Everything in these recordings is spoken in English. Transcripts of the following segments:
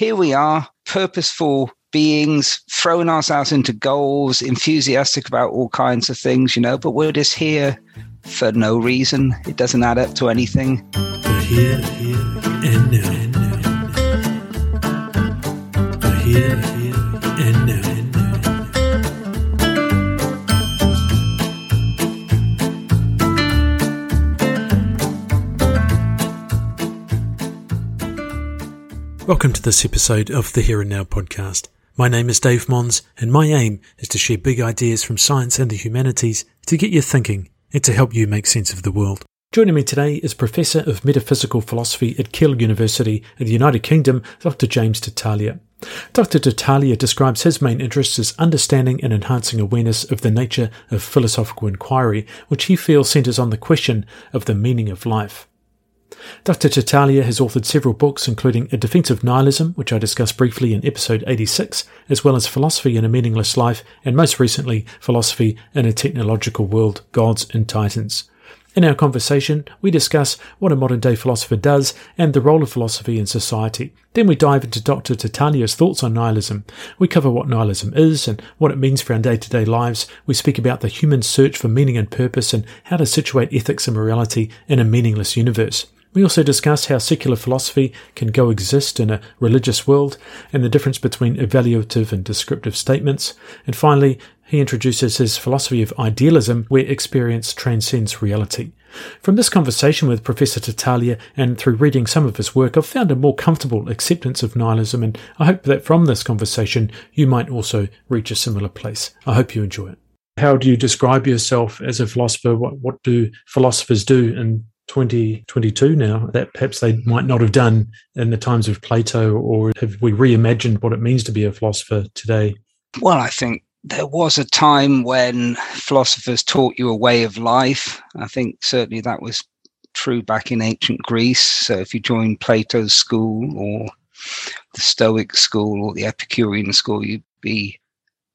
here we are, purposeful beings, throwing ourselves into goals, enthusiastic about all kinds of things, you know, but we're just here for no reason. It doesn't add up to anything. For here, here, and now. For here, Welcome to this episode of the Here and Now podcast. My name is Dave Mons, and my aim is to share big ideas from science and the humanities to get you thinking and to help you make sense of the world. Joining me today is Professor of Metaphysical Philosophy at Keele University in the United Kingdom, Dr. James Tartaglia. Dr. Tartaglia describes his main interests as understanding and enhancing awareness of the nature of philosophical inquiry, which he feels centers on the question of the meaning of life. Dr. Tartaglia has authored several books, including A Defense of Nihilism, which I discussed briefly in episode 86, as well as Philosophy in a Meaningless Life, and most recently, Philosophy in a Technological World Gods and Titans. In our conversation, we discuss what a modern day philosopher does and the role of philosophy in society. Then we dive into Dr. Tartaglia's thoughts on nihilism. We cover what nihilism is and what it means for our day to day lives. We speak about the human search for meaning and purpose and how to situate ethics and morality in a meaningless universe. We also discuss how secular philosophy can coexist in a religious world and the difference between evaluative and descriptive statements. And finally, he introduces his philosophy of idealism where experience transcends reality. From this conversation with Professor Tartaglia and through reading some of his work, I've found a more comfortable acceptance of nihilism, and I hope that from this conversation you might also reach a similar place. I hope you enjoy it. How do you describe yourself as a philosopher? What, what do philosophers do in 2022 now that perhaps they might not have done in the times of Plato, or have we reimagined what it means to be a philosopher today? Well, I think there was a time when philosophers taught you a way of life. I think certainly that was true back in ancient Greece. So if you joined Plato's school or the Stoic school or the Epicurean school, you'd be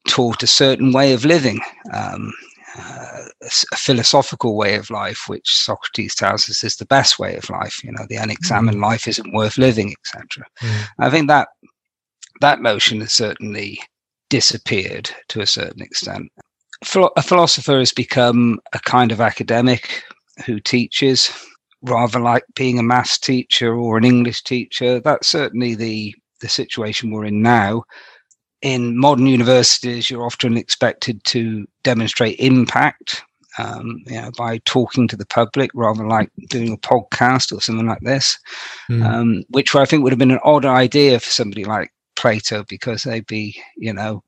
taught a certain way of living. Um, uh, a philosophical way of life, which Socrates tells us is the best way of life. You know, the unexamined mm. life isn't worth living, etc. Mm. I think that that notion has certainly disappeared to a certain extent. A philosopher has become a kind of academic who teaches, rather like being a maths teacher or an English teacher. That's certainly the the situation we're in now in modern universities, you're often expected to demonstrate impact um, you know, by talking to the public rather like doing a podcast or something like this, mm. um, which I think would have been an odd idea for somebody like Plato because they'd be, you know,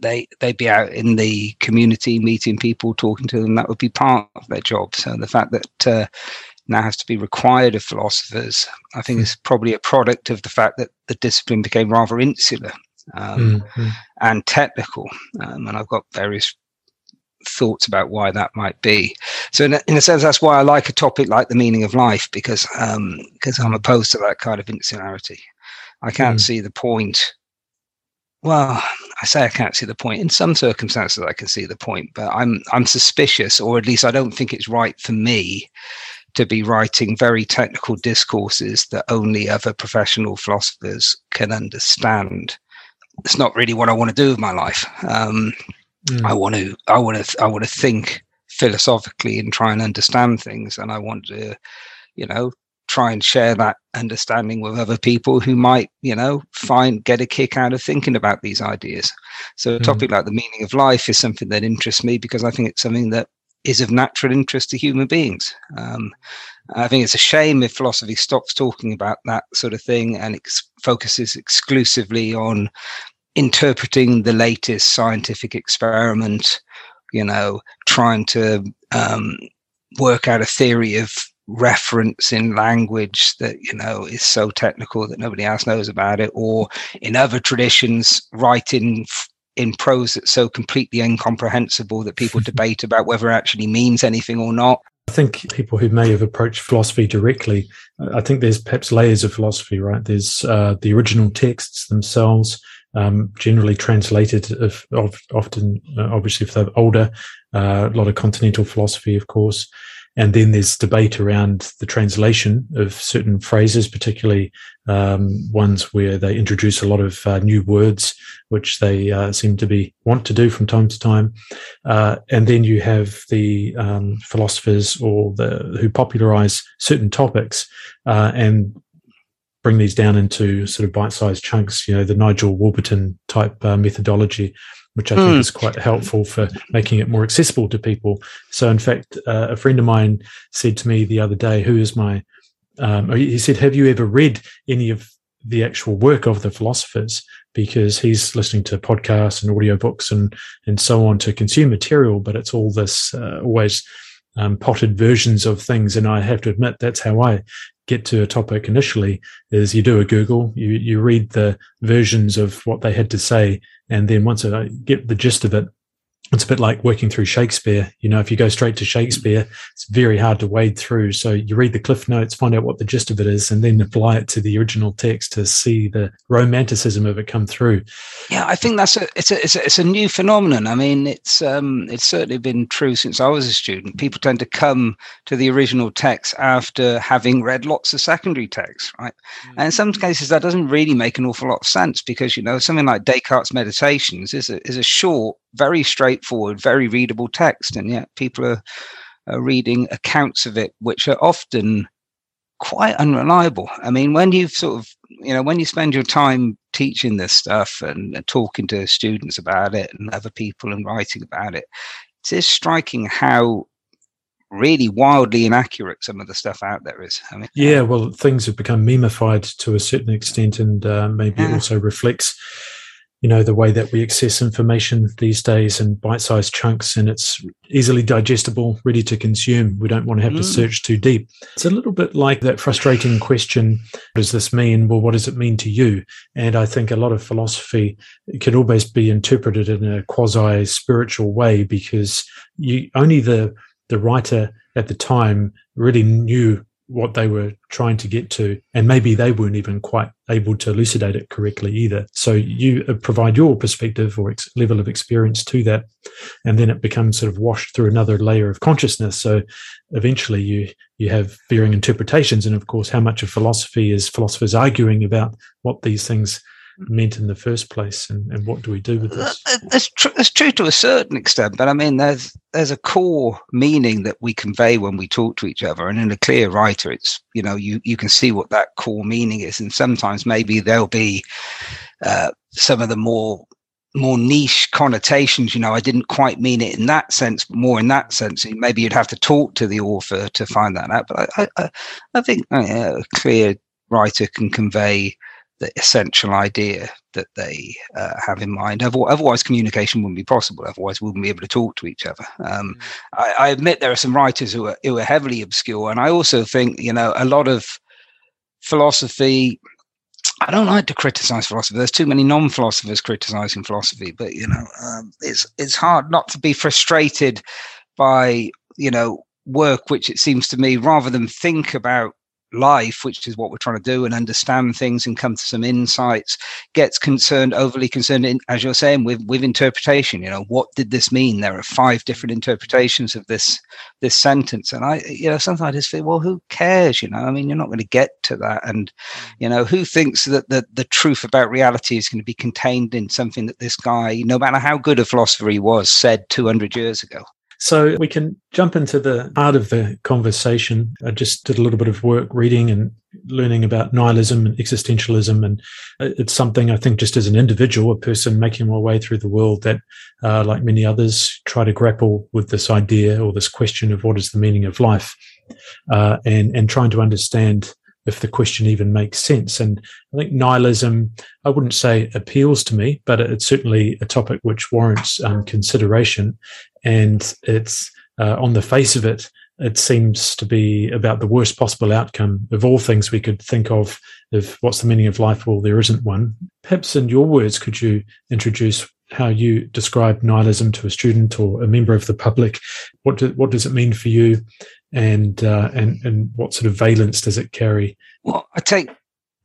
they they'd be out in the community meeting people, talking to them. That would be part of their job. So the fact that uh, now has to be required of philosophers, I think, mm. is probably a product of the fact that the discipline became rather insular um, mm-hmm. and technical. Um, and I've got various thoughts about why that might be. So in a, in a, sense, that's why I like a topic like the meaning of life because um, because I'm opposed to that kind of insularity. I can't mm. see the point. Well, I say I can't see the point. In some circumstances, I can see the point, but I'm I'm suspicious, or at least I don't think it's right for me to be writing very technical discourses that only other professional philosophers can understand it's not really what I want to do with my life. Um, mm. I want to, I want to, I want to think philosophically and try and understand things, and I want to, you know, try and share that understanding with other people who might, you know, find get a kick out of thinking about these ideas. So a mm. topic like the meaning of life is something that interests me because I think it's something that is of natural interest to human beings. Um, I think it's a shame if philosophy stops talking about that sort of thing and ex- focuses exclusively on interpreting the latest scientific experiment, you know, trying to um, work out a theory of reference in language that you know is so technical that nobody else knows about it or in other traditions writing in prose that's so completely incomprehensible that people debate about whether it actually means anything or not I think people who may have approached philosophy directly, I think there's perhaps layers of philosophy, right? There's uh, the original texts themselves, um, generally translated, if, of, often, uh, obviously, if they're older, uh, a lot of continental philosophy, of course. and then there's debate around the translation of certain phrases, particularly um, ones where they introduce a lot of uh, new words, which they uh, seem to be want to do from time to time. Uh, and then you have the um, philosophers or the who popularize certain topics uh, and bring these down into sort of bite-sized chunks. You know, the Nigel Warburton type uh, methodology which I think mm. is quite helpful for making it more accessible to people. So, in fact, uh, a friend of mine said to me the other day, who is my, um, he said, Have you ever read any of the actual work of the philosophers? Because he's listening to podcasts and audiobooks and, and so on to consume material, but it's all this uh, always um, potted versions of things. And I have to admit, that's how I get to a topic initially is you do a Google, you, you read the versions of what they had to say and then once I get the gist of it, it's a bit like working through Shakespeare. You know, if you go straight to Shakespeare, it's very hard to wade through. So you read the cliff notes, find out what the gist of it is, and then apply it to the original text to see the romanticism of it come through. Yeah, I think that's a it's a it's a, it's a new phenomenon. I mean, it's um it's certainly been true since I was a student. People tend to come to the original text after having read lots of secondary texts, right? Mm. And in some cases, that doesn't really make an awful lot of sense because you know something like Descartes' Meditations is a is a short very straightforward, very readable text, and yet people are, are reading accounts of it which are often quite unreliable. I mean, when you've sort of, you know, when you spend your time teaching this stuff and, talking to students about it and other people and writing about it, it is striking how really wildly inaccurate some of the stuff out there is. I mean, yeah, well, things have become memeified to a certain extent, and uh, maybe yeah. it also reflects you know the way that we access information these days in bite-sized chunks and it's easily digestible ready to consume. We don't want to have mm. to search too deep. It's a little bit like that frustrating question what does this mean? Well what does it mean to you? And i think a lot of philosophy can always be interpreted in a quasi spiritual way because you only the the writer at the time really knew what they were trying to get to. And maybe they weren't even quite able to elucidate it correctly either. So you uh, provide your perspective or ex- level of experience to that. And then it becomes sort of washed through another layer of consciousness. So eventually you, you have varying interpretations. And of course, how much of philosophy is philosophers arguing about what these things meant in the first place, and, and what do we do with this? It's, tr- it's true to a certain extent, but I mean, there's there's a core meaning that we convey when we talk to each other, and in a clear writer, it's you know you you can see what that core meaning is, and sometimes maybe there'll be uh, some of the more more niche connotations. You know, I didn't quite mean it in that sense, but more in that sense. Maybe you'd have to talk to the author to find that out. But I, I, I think uh, a clear writer can convey the essential idea that they uh, have in mind. Otherwise, communication wouldn't be possible. Otherwise, we wouldn't be able to talk to each other. Um, mm. I, I, admit there are some writers who are, who are heavily obscure, and I also think you know a lot of philosophy. I don't like to criticize philosophy. There's too many non-philosophers criticizing philosophy, but you know, um, it's it's hard not to be frustrated by you know work which it seems to me rather than think about life, which is what we're trying to do, and understand things and come to some insights, gets concerned, overly concerned, in, as you're saying, with with interpretation. You know, what did this mean? There are five different interpretations of this this sentence, and I, you know, sometimes I just feel, well, who cares? You know, I mean, you're not going to get to that, and mm. you know, who thinks that the the truth about reality is going to be contained in something that this guy, no matter how good a philosopher he was, said 200 years ago? So we can jump into the heart of the conversation. I just did a little bit of work reading and learning about nihilism and existentialism. And it's something I think just as an individual, a person making my way through the world that, uh, like many others, try to grapple with this idea or this question of what is the meaning of life uh, and, and trying to understand if the question even makes sense. And I think nihilism, I wouldn't say appeals to me, but it's certainly a topic which warrants um, consideration. And it's uh, on the face of it, it seems to be about the worst possible outcome of all things we could think of. Of what's the meaning of life? Well, there isn't one. Perhaps in your words, could you introduce how you describe nihilism to a student or a member of the public? What do, what does it mean for you? and uh, and and what sort of valence does it carry? Well, I take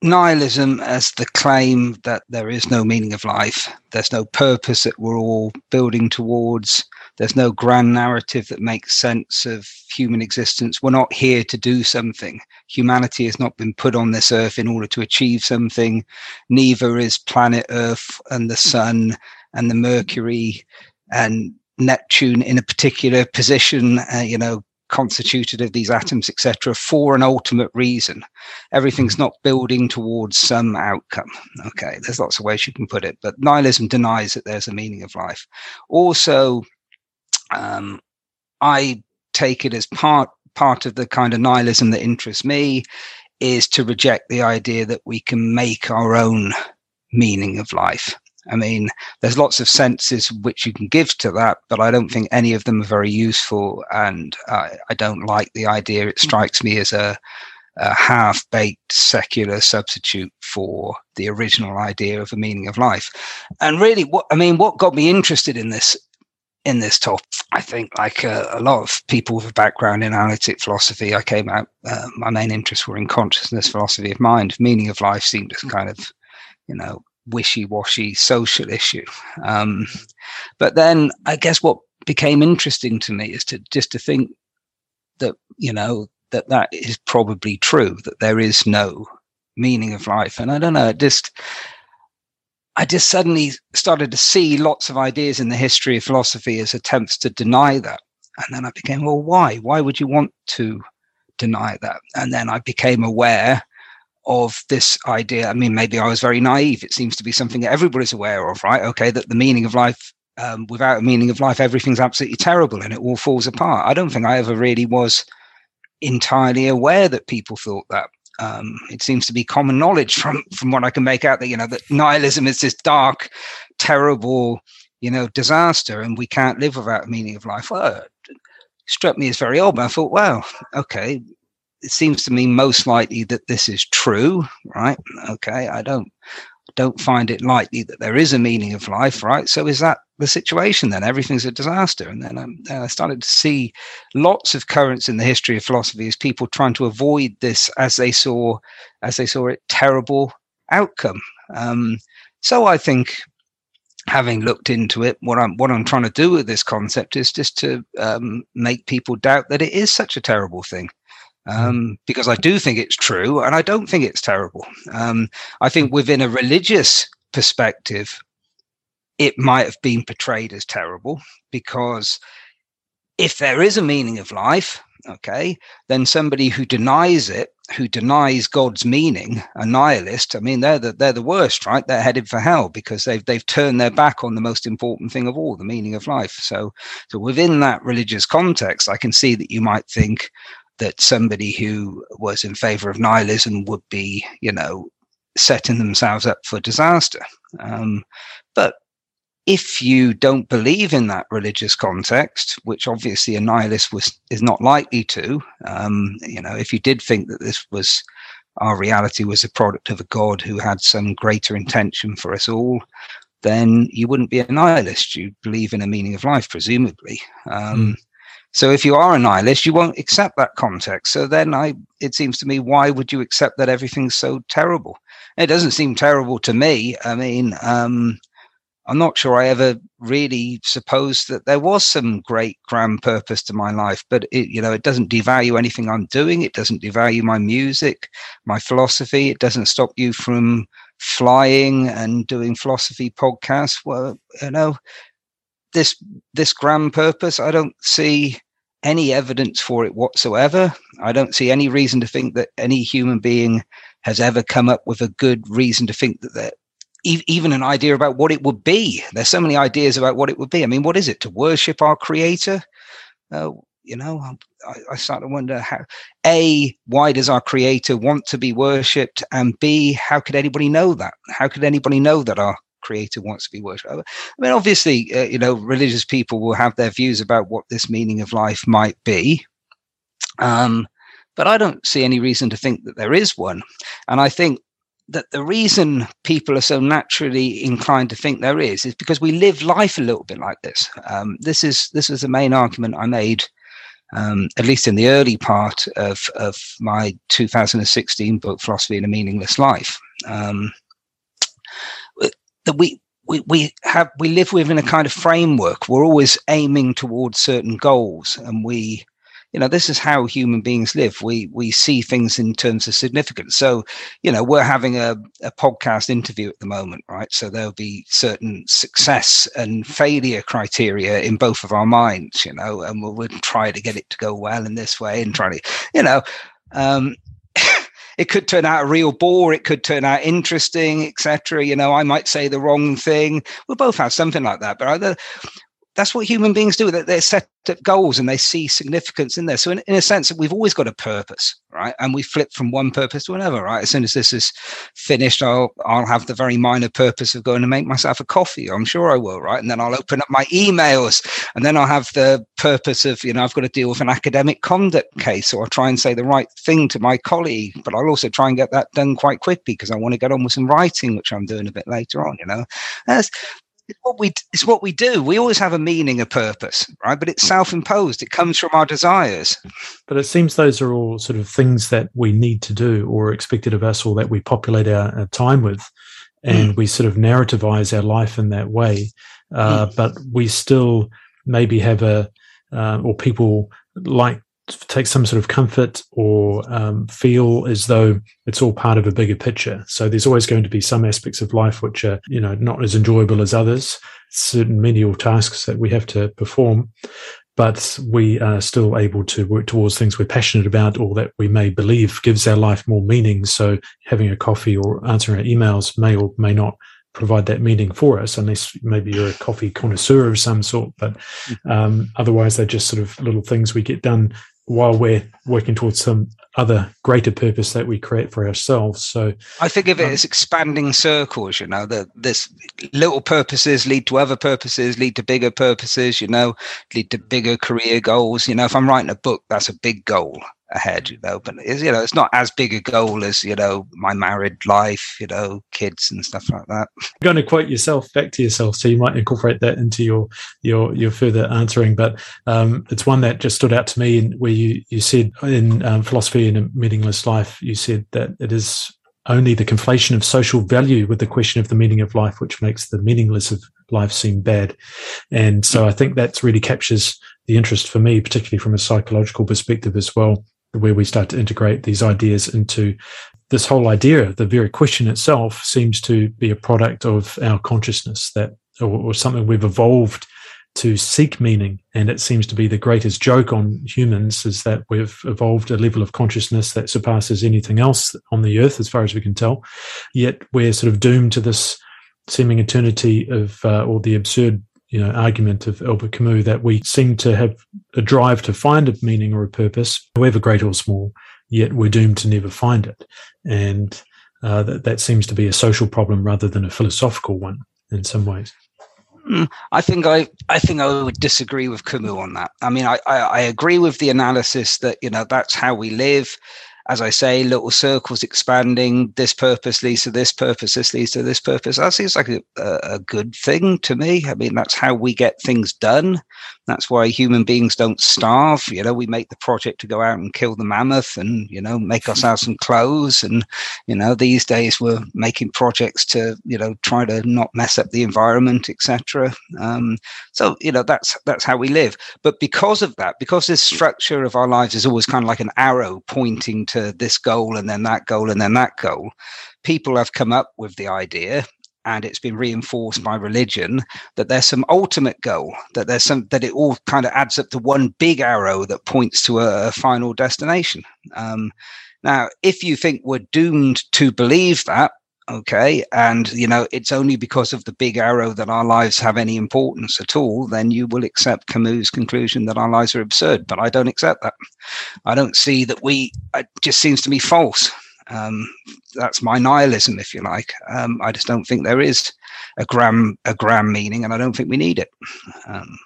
nihilism as the claim that there is no meaning of life, there's no purpose that we're all building towards, there's no grand narrative that makes sense of human existence. We're not here to do something. Humanity has not been put on this earth in order to achieve something. Neither is planet Earth and the sun and the Mercury and Neptune in a particular position, uh, you know, constituted of these atoms, etc., for an ultimate reason. Everything's not building towards some outcome. Okay, there's lots of ways you can put it, but nihilism denies that there's a meaning of life. Also, um, I take it as part part of the kind of nihilism that interests me is to reject the idea that we can make our own meaning of life. I mean, there's lots of senses which you can give to that, but I don't think any of them are very useful. And I, I don't like the idea. It strikes me as a, a half baked secular substitute for the original idea of a meaning of life. And really, what I mean, what got me interested in this in this topic. I think, like uh, a lot of people with a background in analytic philosophy, I came out. Uh, my main interests were in consciousness, philosophy of mind. Meaning of life seemed to kind of, you know, wishy-washy social issue. Um, but then I guess what became interesting to me is to just to think that you know that that is probably true that there is no meaning of life and i don't know just i just suddenly started to see lots of ideas in the history of philosophy as attempts to deny that and then i became well why why would you want to deny that and then i became aware of this idea. I mean, maybe I was very naive. It seems to be something that everybody's aware of, right? Okay, that the meaning of life, um, without a meaning of life, everything's absolutely terrible and it all falls apart. I don't think I ever really was entirely aware that people thought that. Um, it seems to be common knowledge from from what I can make out that you know that nihilism is this dark, terrible, you know, disaster, and we can't live without meaning of life. Well, struck me as very odd. But I thought, well, okay, it seems to me most likely that this is true, right? Okay, I don't don't find it likely that there is a meaning of life, right? So is that the situation then? Everything's a disaster. And then, um, I started to see lots of currents in the history of philosophy as people trying to avoid this as they saw as they saw it terrible outcome. Um, so I think having looked into it, what I'm what I'm trying to do with this concept is just to um, make people doubt that it is such a terrible thing. Um, because I do think it's true and I don't think it's terrible. Um, I think within a religious perspective, it might have been portrayed as terrible because if there is a meaning of life, okay, then somebody who denies it, who denies God's meaning, a nihilist, I mean, they're the, they're the worst, right? They're headed for hell because they've, they've turned their back on the most important thing of all, the meaning of life. So, so within that religious context, I can see that you might think, that somebody who was in favor of nihilism would be, you know, setting themselves up for disaster. Um, but if you don't believe in that religious context, which obviously a nihilist was is not likely to, um, you know, if you did think that this was our reality was a product of a God who had some greater intention for us all, then you wouldn't be a nihilist. You'd believe in a meaning of life, presumably. Um, mm. So if you are a nihilist, you won't accept that context. So then I, it seems to me, why would you accept that everything's so terrible? It doesn't seem terrible to me. I mean, um, I'm not sure I ever really supposed that there was some great grand purpose to my life, but it, you know, it doesn't devalue anything I'm doing. It doesn't devalue my music, my philosophy. It doesn't stop you from flying and doing philosophy podcasts. Well, you know, this this grand purpose, I don't see any evidence for it whatsoever. I don't see any reason to think that any human being has ever come up with a good reason to think that that even an idea about what it would be. There's so many ideas about what it would be. I mean, what is it to worship our creator? Uh, you know, I, I start to wonder how, A, why does our creator want to be worshipped? And B, how could anybody know that? How could anybody know that our creator wants to be worshipped. I mean, obviously, uh, you know, religious people will have their views about what this meaning of life might be. Um, but I don't see any reason to think that there is one. And I think that the reason people are so naturally inclined to think there is is because we live life a little bit like this. Um, this is this is the main argument I made um, at least in the early part of, of my 2016 book, Philosophy in a Meaningless Life. Um, that we, we, we have we live within a kind of framework. We're always aiming towards certain goals, and we you know this is how human beings live. We we see things in terms of significance. So you know we're having a, a podcast interview at the moment right? So there'll be certain success and failure criteria in both of our minds you know and we'll, we'll try to get it to go well in this way and try to you know um it could turn out a real bore it could turn out interesting etc you know i might say the wrong thing. We'll both have something like that but either that's what human beings do. That they set up goals and they see significance in there. So in, in a sense, we've always got a purpose, right? And we flip from one purpose to another, right? As soon as this is finished, I'll I'll have the very minor purpose of going to make myself a coffee. I'm sure I will, right? And then I'll open up my emails, and then I'll have the purpose of you know I've got to deal with an academic conduct case, or I'll try and say the right thing to my colleague. But I'll also try and get that done quite quickly because I want to get on with some writing, which I'm doing a bit later on. You know, that's it's what we it's what we do. We always have a meaning, a purpose, right? But it's self-imposed. It comes from our desires. But it seems those are all sort of things that we need to do or expected of us, or that we populate our, our time with, and mm. we sort of narrativize our life in that way. Uh, mm. But we still maybe have a uh, or people like take some sort of comfort or um, feel as though it's all part of a bigger picture. So there's always going to be some aspects of life which are, you know, not as enjoyable as others, certain menial tasks that we have to perform, but we are still able to work towards things we're passionate about or that we may believe gives our life more meaning. So having a coffee or answering our emails may or may not provide that meaning for us, unless maybe you're a coffee connoisseur of some sort. But mm-hmm. um, otherwise, they're just sort of little things we get done while we're working towards some other greater purpose that we create for ourselves. So I think of it um, as expanding circles, you know, that this little purposes lead to other purposes, lead to bigger purposes, you know, lead to bigger career goals. You know, if I'm writing a book, that's a big goal ahead, you know. But it's, you know, it's not as big a goal as you know my married life, you know, kids and stuff like that. You're going to quote yourself back to yourself, so you might incorporate that into your your your further answering. But um, it's one that just stood out to me, and where you you said in um, philosophy in a meaningless life, you said that it is only the conflation of social value with the question of the meaning of life, which makes the meaningless of life seem bad. And so I think that really captures the interest for me, particularly from a psychological perspective as well where we start to integrate these ideas into this whole idea. The very question itself seems to be a product of our consciousness that, or, or something we've evolved to seek meaning. And it seems to be the greatest joke on humans is that we've evolved a level of consciousness that surpasses anything else on the earth, as far as we can tell. Yet we're sort of doomed to this seeming eternity of, uh, or the absurd you know argument of Albert Camus that we seem to have a drive to find a meaning or a purpose, however great or small, yet we're doomed to never find it, and uh, that that seems to be a social problem rather than a philosophical one in some ways. Hmm, I think I, I think I would disagree with Camus on that. I mean, I, I, I agree with the analysis that you know that's how we live as I say, little circles expanding. This purpose leads to this purpose. This leads to this purpose. That seems like a, a, good thing to me. I mean, that's how we get things done. That's why human beings don't starve. You know, we make the project to go out and kill the mammoth and, you know, make ourselves some clothes. And, you know, these days we're making projects to, you know, try to not mess up the environment, etc. Um, so, you know, that's, that's how we live. But because of that, because this structure of our lives is always kind of like an arrow pointing to this goal and then that goal and then that goal, people have come up with the idea and it's been reinforced by religion that there's some ultimate goal that there's some that it all kind of adds up to one big arrow that points to a, a final destination. Um, now if you think we're doomed to believe that okay and you know it's only because of the big arrow that our lives have any importance at all then you will accept camus conclusion that our lives are absurd but i don't accept that. I don't see that we it just seems to me false. Um, that's my nihilism if you like. Um, i just don't think there is a gram a gram meaning and i don't think we need it. Um,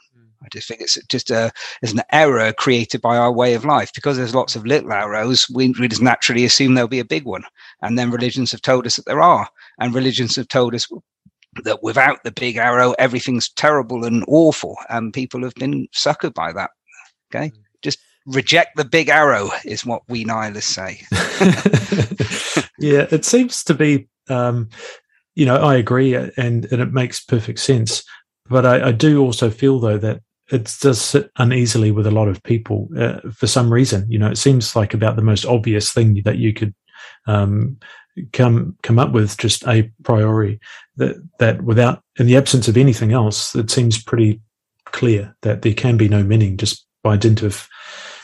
I just think it's just a it's an error created by our way of life because there's lots of little arrows. We, we just naturally assume there'll be a big one, and then religions have told us that there are, and religions have told us that without the big arrow, everything's terrible and awful, and people have been suckered by that. Okay. just reject the big arrow is what we nihilists say. yeah, it seems to be. Um, you know, I agree, and and it makes perfect sense. But I, I do also feel though that it does sit uneasily with a lot of people uh, for some reason. You know, it seems like about the most obvious thing that you could um, come come up with just a priori that that without in the absence of anything else, it seems pretty clear that there can be no meaning just by dint of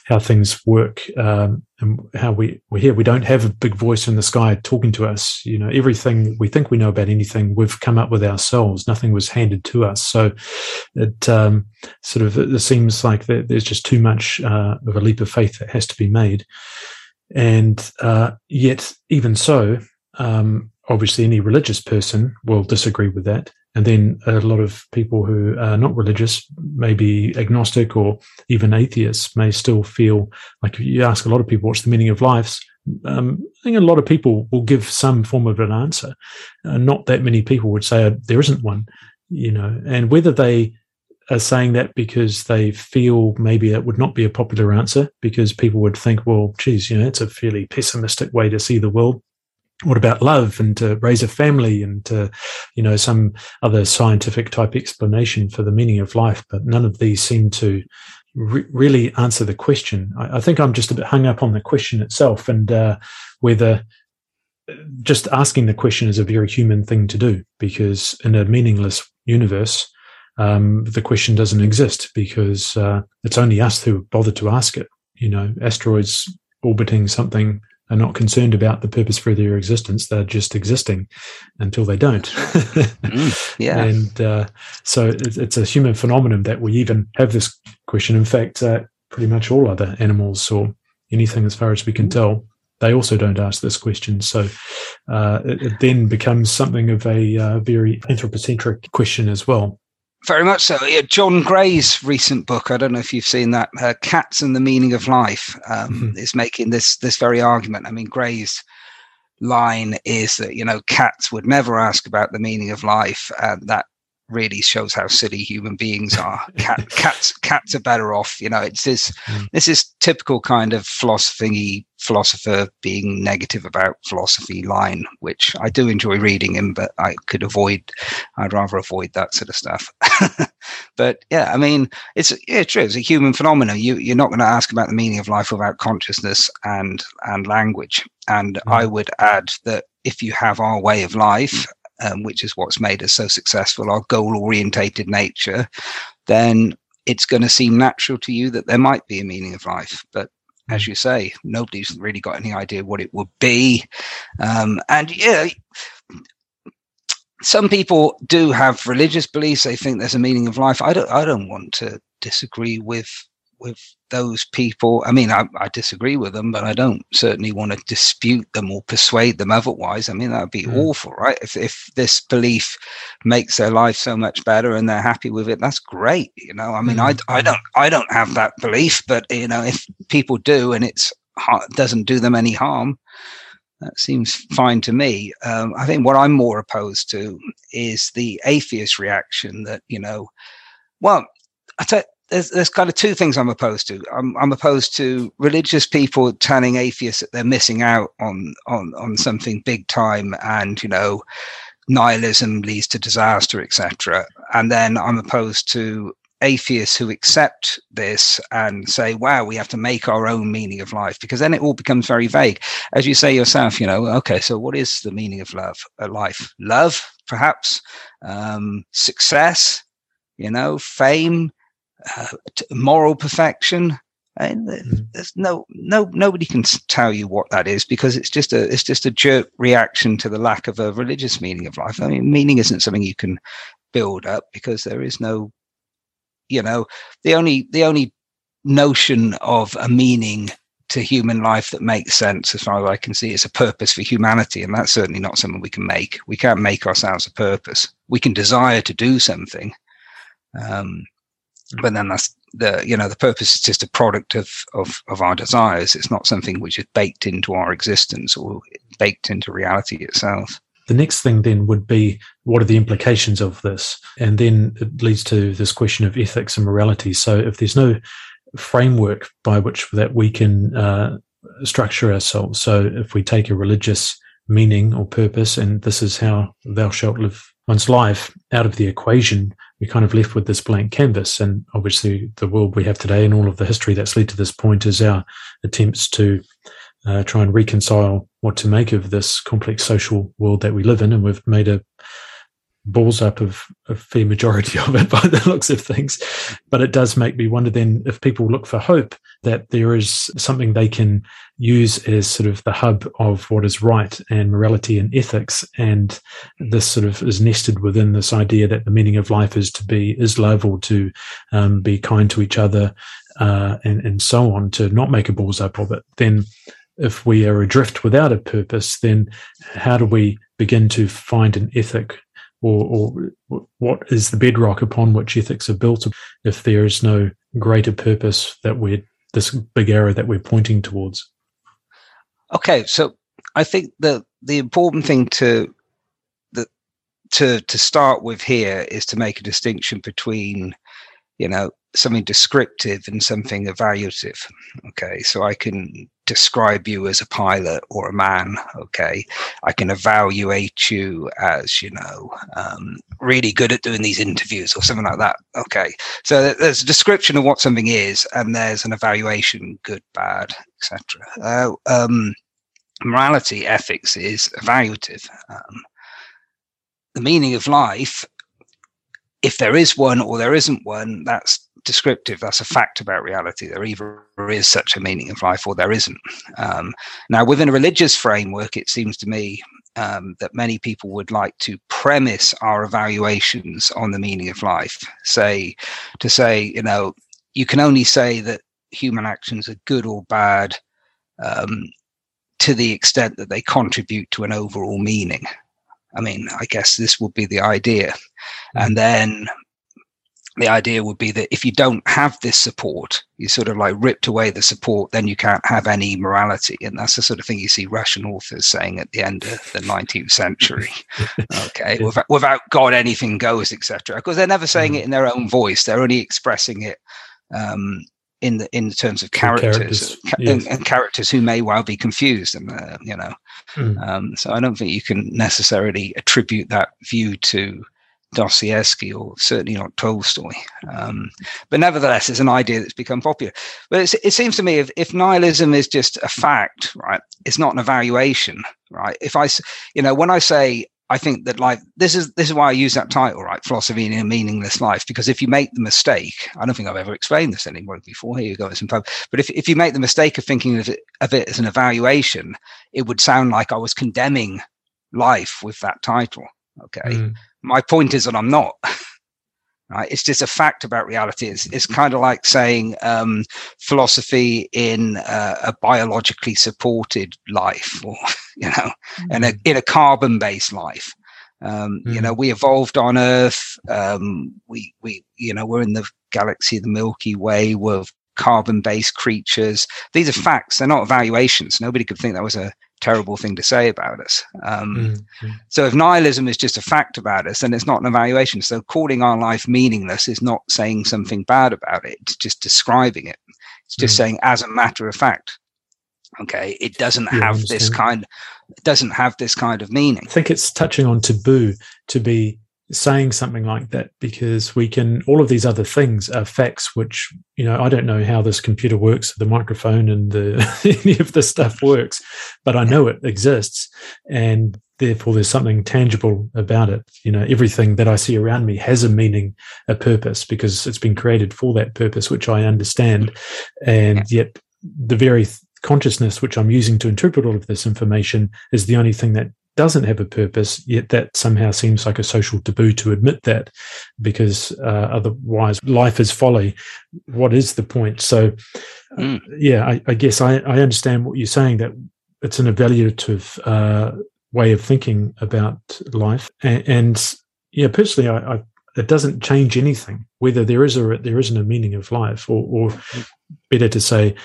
how things work um, and how we we're here. We don't have a big voice in the sky talking to us. You know, everything we think we know about anything, we've come up with ourselves. Nothing was handed to us. So it um, sort of it seems like there's just too much uh, of a leap of faith that has to be made. And uh, yet, even so, um, obviously, any religious person will disagree with that. And then a lot of people who are not religious, maybe agnostic or even atheists, may still feel like you ask a lot of people, what's the meaning of life? Um, I think a lot of people will give some form of an answer. Uh, not that many people would say uh, there isn't one, you know, and whether they are saying that because they feel maybe it would not be a popular answer because people would think, well, geez, you know, it's a fairly pessimistic way to see the world what about love and to raise a family and to, you know, some other scientific type explanation for the meaning of life? But none of these seem to re- really answer the question. I, I, think I'm just a bit hung up on the question itself and uh, whether just asking the question is a very human thing to do because in a meaningless universe, um, the question doesn't exist because uh, it's only us who bother to ask it. You know, asteroids orbiting something are not concerned about the purpose for their existence. They're just existing until they don't. mm, yeah. And uh, so it's, it's, a human phenomenon that we even have this question. In fact, uh, pretty much all other animals or anything as far as we can mm. tell, they also don't ask this question. So uh, it, it, then becomes something of a uh, very anthropocentric question as well. Very much so. Yeah, John Gray's recent book, I don't know if you've seen that, uh, "Cats and the Meaning of Life," um, mm-hmm. is making this this very argument. I mean, Gray's line is that you know cats would never ask about the meaning of life, and that really shows how silly human beings are. Cat, cats, cats are better off. You know, it's this mm. this is typical kind of philosophy philosopher being negative about philosophy line, which I do enjoy reading him, but I could avoid. I'd rather avoid that sort of stuff. but yeah, I mean, it's yeah, true. It's a human phenomenon. You you're not going to ask about the meaning of life without consciousness and and language. And mm. I would add that if you have our way of life um, which is what's made us so successful, our goal orientated nature, then it's going to seem natural to you that there might be a meaning of life. But as you say, nobody's really got any idea what it would be. Um, and yeah, some people do have religious beliefs. They think there's a meaning of life. I don't. I don't want to disagree with with those people. I mean, I, I, disagree with them, but I don't certainly want to dispute them or persuade them otherwise. I mean, that would be mm. awful, right? If if this belief makes their life so much better and they're happy with it, that's great. You know, I mean, mm. I I don't I don't have that belief, but you know, if people do and it's doesn't do them any harm, that seems fine to me. Um, I think what I'm more opposed to is the atheist reaction that you know, well, I tell there's, there's kind of two things I'm opposed to. I'm, I'm opposed to religious people turning atheists that they're missing out on on on something big time, and you know, nihilism leads to disaster, etc. And then I'm opposed to atheists who accept this and say, wow, we have to make our own meaning of life, because then it all becomes very vague. As you say yourself, you know, okay, so what is the meaning of love, life? Love, perhaps, um, success, you know, fame, uh, moral perfection. And mm-hmm. there's no no nobody can tell you what that is because it's just a it's just a jerk reaction to the lack of a religious meaning of life. I mean, meaning isn't something you can build up because there is no, you know, the only the only notion of a meaning to human life that makes sense, as far as I can see, is a purpose for humanity, and that's certainly not something we can make. We can't make ourselves a purpose. We can desire to do something, um, but then that's the you know the purpose is just a product of of of our desires. It's not something which is baked into our existence or baked into reality itself. The next thing then would be what are the implications of this? And then it leads to this question of ethics and morality. So if there's no framework by which that we can uh, structure ourselves. So if we take a religious meaning or purpose, and this is how thou shalt live one's life out of the equation, we kind of left with this blank canvas. And obviously, the world we have today and all of the history that's led to this point is our attempts to uh, try and reconcile what to make of this complex social world that we live in. And we've made a balls up of a fair majority of it by the looks of things. But it does make me wonder then if people look for hope that there is something they can use as sort of the hub of what is right and morality and ethics. And this sort of is nested within this idea that the meaning of life is to be, is love or to um, be kind to each other uh, and, and so on, to not make a balls up of it. Then if we are adrift without a purpose, then how do we begin to find an ethic or, or what is the bedrock upon which ethics are built if there is no greater purpose that we're this big arrow that we're pointing towards? Okay so i think the the important thing to the to to start with here is to make a distinction between you know something descriptive and something evaluative. Okay so i can describe you as a pilot or a man okay? I can evaluate you as you know um, really good at doing these interviews or something like that okay? So there's a description of what something is and there's an evaluation good bad etc uh, um, morality ethics is evaluative. Um, the meaning of life if there is one or there isn't one that's descriptive. That's a fact about reality. There either is such a meaning of life or there isn't. Um, now, within a religious framework, it seems to me um, that many people would like to premise our evaluations on the meaning of life. Say, to say, you know, you can only say that human actions are good or bad um, to the extent that they contribute to an overall meaning. I mean, I guess this would be the idea. And then the idea would be that if you don't have this support, you sort of like ripped away the support, then you can't have any morality. And that's the sort of thing you see Russian authors saying at the end of the 19th century. okay. without, without, God, anything goes, etc. Because they're never saying mm. it in their own voice. They're only expressing it um, in the in the terms of characters, characters yes. and, and, characters who may well be confused. And, uh, you know, mm. um, so I don't think you can necessarily attribute that view to Dostoevsky or certainly not Tolstoy. Um, but nevertheless, it's an idea that's become popular. But it seems to me if, if nihilism is just a fact, right, it's not an evaluation, right? If I, you know, when I say I think that like this is this is why I use that title, right? Philosophy in a meaningless life. Because if you make the mistake, I don't think I've ever explained this anywhere before. Here you go, some But if, if you make the mistake of thinking of it, of it as an evaluation, it would sound like I was condemning life with that title. Okay. Mm my point is that I'm not. right? It's just a fact about reality. It's, it's kind of like saying um, philosophy in uh, a biologically supported life, or you know, mm-hmm. in a mm. in a carbon-based life. Um, mm-hmm. You know, mm. we evolved on Earth. Um, we we you know we're in the galaxy, the Milky Way. We're carbon-based creatures. These are facts. They're not evaluations. Nobody could think that was a terrible thing to say about us. Um, mm-hmm. So if nihilism is just a fact about us, then it's not an evaluation. So calling our life meaningless is not saying something bad about it. It's just describing it. It's just mm-hmm. saying, as a matter of fact, okay, it doesn't yeah, have this kind. It doesn't have this kind of meaning. I think it's touching on taboo to be saying something like that because we can all of these other things are facts which you know i don't know how this computer works the microphone and the any of this stuff works but i know it exists and therefore there's something tangible about it. You know everything that i see around me has a meaning a purpose because it's been created for that purpose which i understand. And yet the very consciousness which i'm using to interpret all of this information is the only thing that doesn't have a purpose, yet that somehow seems like a social taboo to admit that, because uh, otherwise life is folly. What is the point? So, mm. yeah, I, I guess I, I, understand what you're saying that it's an evaluative uh, way of thinking about life, and, and yeah, personally, I, I, it doesn't change anything whether there is or there isn't a meaning of life, or, or mm. better to say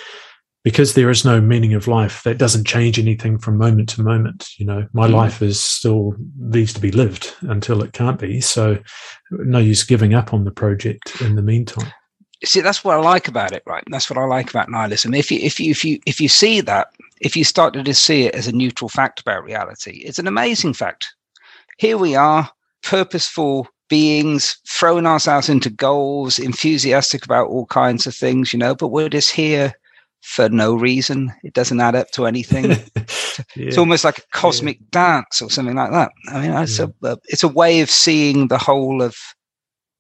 because there is no meaning of life that doesn't change anything from moment to moment you know my mm. life is still needs to be lived until it can't be so no use giving up on the project in the meantime see that's what I like about it, right? That's what I like about nihilism. If you if you if you if you see that, if you start to just see it as a neutral fact about reality, it's an amazing fact. Here we are, purposeful beings, throwing ourselves into goals, enthusiastic about all kinds of things, you know, but we're just here for no reason. It doesn't add up to anything. yeah. It's almost like a cosmic yeah. dance or something like that. I mean, it's yeah. a it's a way of seeing the whole of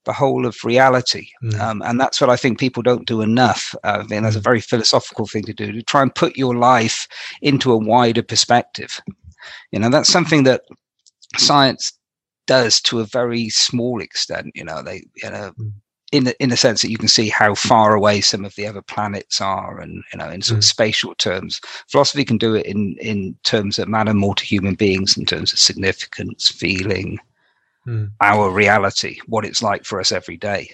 the whole of reality, mm. um, and that's what I think people don't do enough. Uh, I mean, that's a mm. very philosophical thing to do to try and put your life into a wider perspective. You know, that's something that science does to a very small extent. You know, they you know. In the, in the sense that you can see how far away some of the other planets are, and you know, in sort of mm. spatial terms, philosophy can do it in in terms that matter more to human beings in terms of significance, feeling, mm. our reality, what it's like for us every day.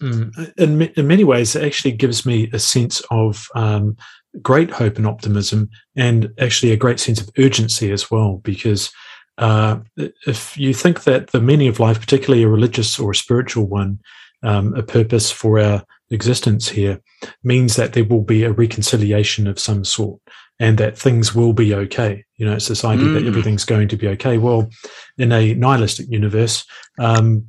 Mm. In, in many ways, it actually gives me a sense of um, great hope and optimism, and actually a great sense of urgency as well, because. Uh, if you think that the meaning of life, particularly a religious or a spiritual one, um, a purpose for our existence here means that there will be a reconciliation of some sort and that things will be okay. You know, it's this idea mm. that everything's going to be okay. Well, in a nihilistic universe, um,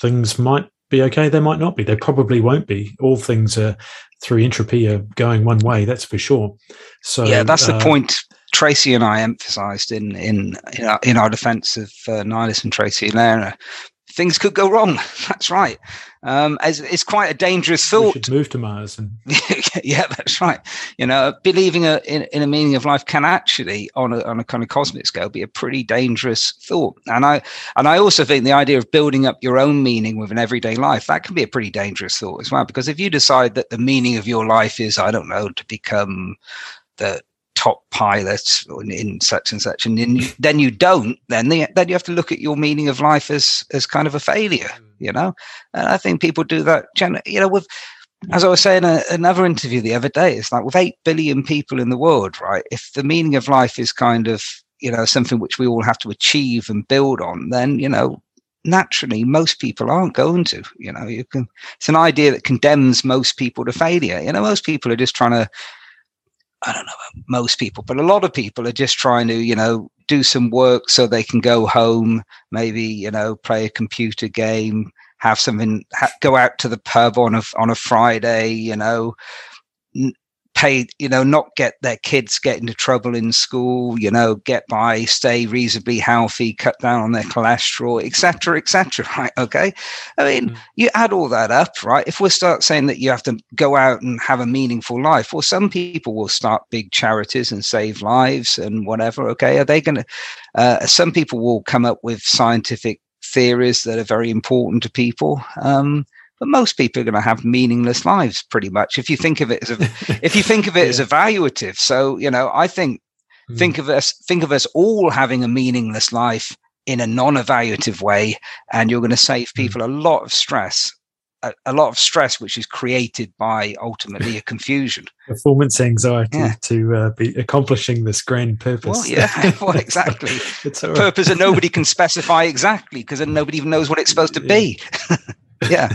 things might be okay, they might not be. They probably won't be. All things are through entropy are going one way, that's for sure. So yeah, that's uh, the point Tracy and I emphasised in in in our, in our defence of uh, nihilism, Tracy and Llanera, things could go wrong. That's right. Um, it's, it's, quite a dangerous thought. We should move to Mars. And... yeah, that's right. You know, believing a, in, in, a meaning of life can actually, on a, on a kind of cosmic scale, be a pretty dangerous thought. And I and I also think the idea of building up your own meaning with an everyday life that can be a pretty dangerous thought as well. Because if you decide that the meaning of your life is, I don't know, to become the top pilots in such and such, and then you, then you don't, then the, then you have to look at your meaning of life as as kind of a failure, mm. you know. And I think people do that. You know, with as I was saying in another interview the other day, it's like with eight billion people in the world, right? If the meaning of life is kind of you know something which we all have to achieve and build on, then you know naturally most people aren't going to you know you can it's an idea that condemns most people to failure you know most people are just trying to I don't know most people, but a lot of people are just trying to, you know, do some work so they can go home, maybe, you know, play a computer game, have something, ha- go out to the pub on a on a Friday, you know, pay, you know, not get their kids get into trouble in school, you know, get by, stay reasonably healthy, cut down on their cholesterol, etc., etc. right? Okay. I mean, mm. you add all that up, right? If we start saying that you have to go out and have a meaningful life, well, some people will start big charities and save lives and whatever. Okay. Are they going to, uh, some people will come up with scientific theories that are very important to people. Um, but most people are going to have meaningless lives pretty much if you think of it as a if you think of it yeah. as evaluative so you know i think mm. think of us think of us all having a meaningless life in a non-evaluative way and you're going to save hmm. people a lot of stress a, a, lot of stress which is created by ultimately a confusion performance anxiety yeah. to uh, be accomplishing this grand purpose well yeah well exactly it's a purpose that nobody can specify exactly because then nobody even knows what it's supposed to yeah. be yeah.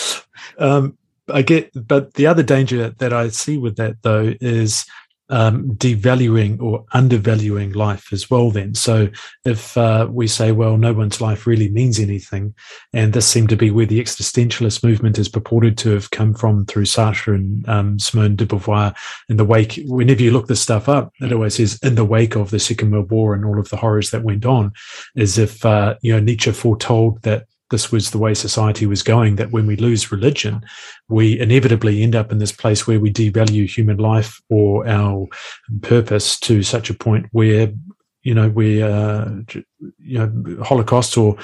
um, I get, but the other danger that I see with that though is um, devaluing or undervaluing life as well. Then, so if uh, we say, well, no one's life really means anything, and this seemed to be where the existentialist movement is purported to have come from through Sartre and um, Simone de Beauvoir in the wake. Whenever you look this stuff up, it always says in the wake of the Second World War and all of the horrors that went on, as if uh, you know Nietzsche foretold that this was the way society was going that when we lose religion, we inevitably end up in this place where we devalue human life or our purpose to such a point where, you know, we, uh, you know, Holocaust or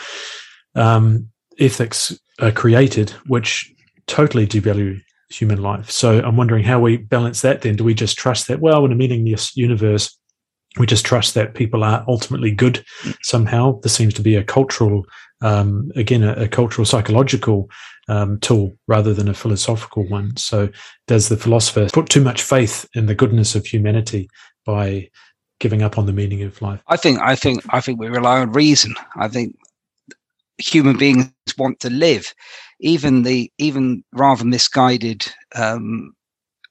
um, ethics are created, which totally devalue human life. So I'm wondering how we balance that then. Do we just trust that, well, in a meaningless universe, we just trust that people are ultimately good somehow. This seems to be a cultural um, again, a, a, cultural psychological um, tool rather than a philosophical one. So, does the philosopher put too much faith in the goodness of humanity by giving up on the meaning of life? I think, I think, I think we rely on reason. I think human beings want to live. Even the even rather misguided, um,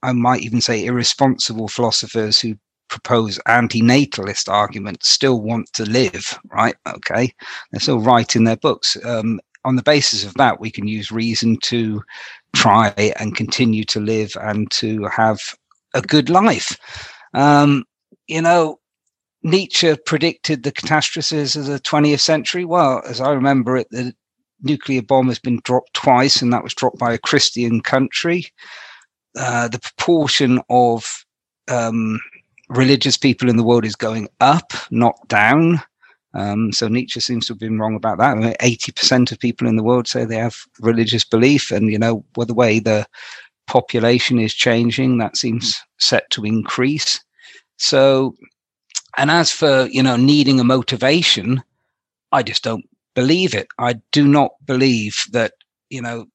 I might even say irresponsible philosophers who propose anti-natalist arguments still want to live, right? Okay, they're still in their books. Um, on the basis of that, we can use reason to try and continue to live and to have a good life. Um, you know, Nietzsche predicted the catastrophes of the 20th century. Well, as I remember it, the nuclear bomb has been dropped twice, and that was dropped by a Christian country. Uh, the proportion of um, religious people in the world is going up, not down. Um, so Nietzsche seems to have been wrong about that. Eighty percent of people in the world say they have religious belief, and you know, well, the way the population is changing, that seems set to increase. So, and as for you know needing a motivation, I just don't believe it. I do not believe that you know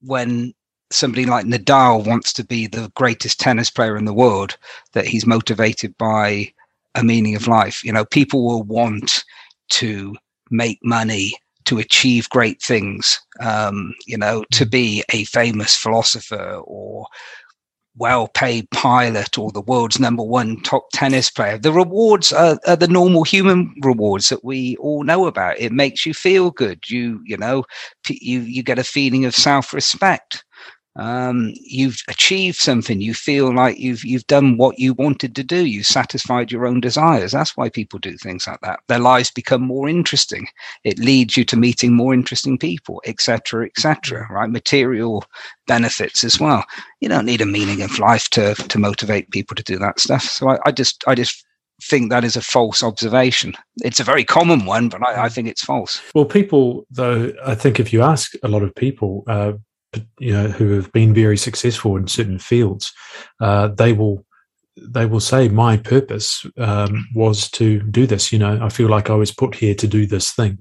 when somebody like Nadal wants to be the greatest tennis player in the world, that he's motivated by a meaning of life. You know, people will want to make money, to achieve great things, um, you know, to be a famous philosopher or well paid pilot or the world's number one top tennis player. The rewards are, are, the normal human rewards that we all know about. It makes you feel good. You, you know, you, you get a feeling of self respect um, you've achieved something. You feel like you've you've done what you wanted to do. You satisfied your own desires. That's why people do things like that. Their lives become more interesting. It leads you to meeting more interesting people, etc., etc. right? Material benefits as well. You don't need a meaning of life to to motivate people to do that stuff. So I, I just I just think that is a false observation. It's a very common one, but I, I, think it's false. Well, people, though, I think if you ask a lot of people, uh, you know who have been very successful in certain fields, uh, they will they will say my purpose um, was to do this. You know, I feel like I was put here to do this thing.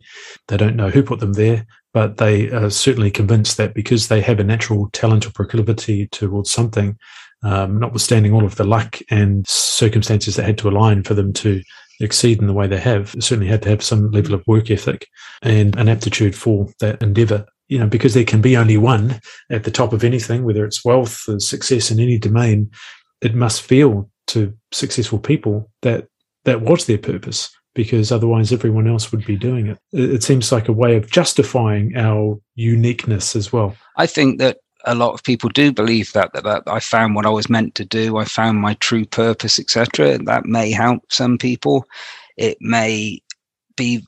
They don't know who put them there, but they are certainly convinced that because they have a natural talent or proclivity towards something, um, notwithstanding all of the luck and circumstances that had to align for them to exceed in the way they have, certainly had to have some level of work ethic and an aptitude for that endeavor you know, because there can be only one at the top of anything, whether it's wealth or success in any domain, it must feel to successful people that that was their purpose, because otherwise everyone else would be doing it. It seems like a way of justifying our uniqueness as well. I think that a lot of people do believe that, that, that I found what I was meant to do, I found my true purpose, etc. That may help some people. It may be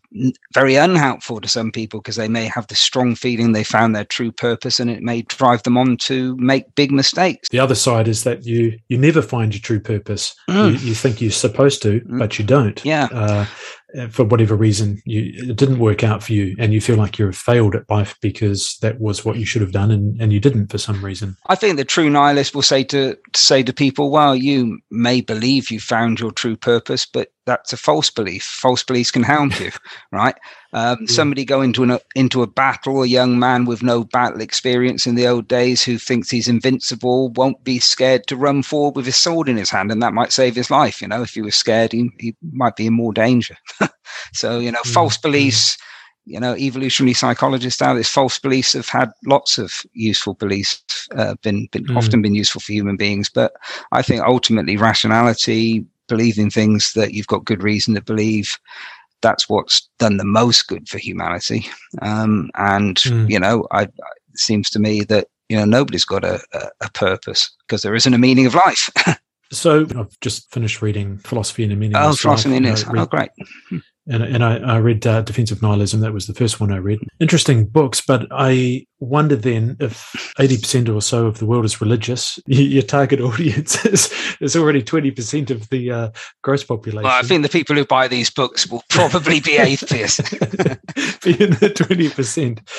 very unhelpful to some people because they may have the strong feeling they found their true purpose and it may drive them on to make big mistakes. The other side is that you you never find your true purpose. Mm. you, you, think you're supposed to mm. but you don't. Yeah. Uh, for whatever reason you it didn't work out for you and you feel like you've failed at life because that was what you should have done and, and you didn't for some reason. I think the true nihilist will say to, to say to people well you may believe you found your true purpose but that's a false belief. False beliefs can harm you, right? Um, yeah. Somebody go into an, into a battle, a young man with no battle experience in the old days who thinks he's invincible won't be scared to run forward with his sword in his hand, and that might save his life. You know, if he was scared, he, he might be in more danger. so, you know, mm. false beliefs. You know, evolutionary psychologists out these false beliefs have had lots of useful beliefs, uh, been, been mm. often been useful for human beings. But I think ultimately rationality, believing things that you've got good reason to believe. That's what's done the most good for humanity. Um, and mm. you know I, it seems to me that you know nobody's got a, a, a purpose because there isn't a meaning of life. So i've just finished reading philosophy and the meaning oh philosophy and oh great and, and I, I read uh, Defense of Nihilism. That was the first one I read. Interesting books, but I wonder then if 80% or so of the world is religious, your target audience is, is already 20% of the uh, gross population. Well, I think the people who buy these books will probably be atheists. Being the 20%.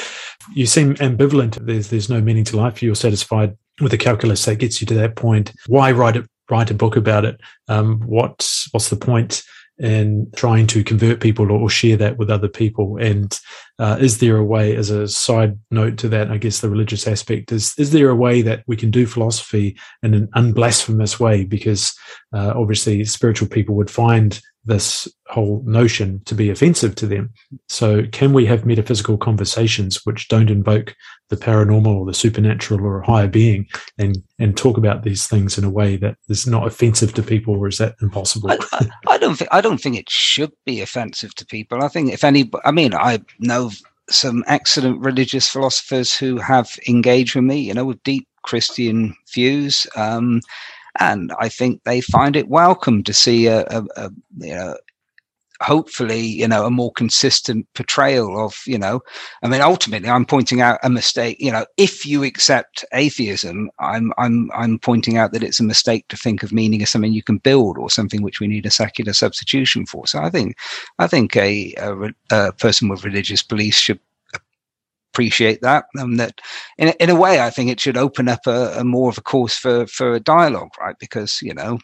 You seem ambivalent. There's, there's no meaning to life. You're satisfied with the calculus that gets you to that point. Why write it? Write a book about it. Um, what's what's the point? And trying to convert people or, share that with other people? And uh, is there a way, as a side note to that, I guess the religious aspect is, is there a way that we can do philosophy in an unblasphemous way? Because uh, obviously spiritual people would find this whole notion to be offensive to them. So, can we have metaphysical conversations which don't invoke the paranormal or the supernatural or a higher being, and and talk about these things in a way that is not offensive to people, or is that impossible? I, I, I don't think I don't think it should be offensive to people. I think if any, I mean, I know some excellent religious philosophers who have engaged with me, you know, with deep Christian views. Um, and I think they find it welcome to see a, a, a you know hopefully you know a more consistent portrayal of you know i mean ultimately i'm pointing out a mistake you know if you accept atheism i'm i'm i'm pointing out that it's a mistake to think of meaning as something you can build or something which we need a secular substitution for so i think i think a, a, a person with religious beliefs should appreciate that. And that, in, in a way, I think it should open up a, a more of a course for for a dialogue, right? Because you know,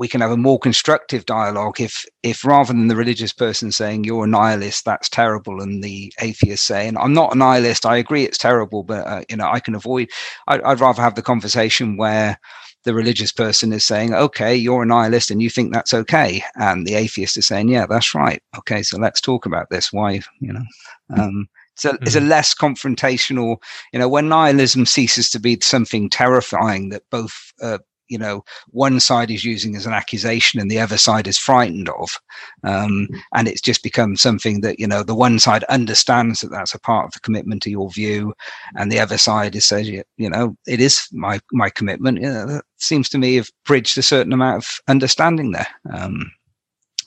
we can have a more constructive dialogue if if rather than the religious person saying you're a nihilist that's terrible and the atheist saying i'm not a nihilist i agree it's terrible but uh, you know i can avoid I'd, I'd, rather have the conversation where the religious person is saying okay you're a nihilist and you think that's okay and the atheist is saying yeah that's right. Okay so let's talk about this. Why you know? Um, it's a, mm. it's a less confrontational, you know, when nihilism ceases to be something terrifying that both, uh, you know, one side is using as an accusation and the other side is frightened of. Um, and it's just become something that, you know, the one side understands that that's a part of the commitment to your view. And the other side is says, you know, it is my, my commitment. You know, that seems to me have bridged a certain amount of understanding there. Um,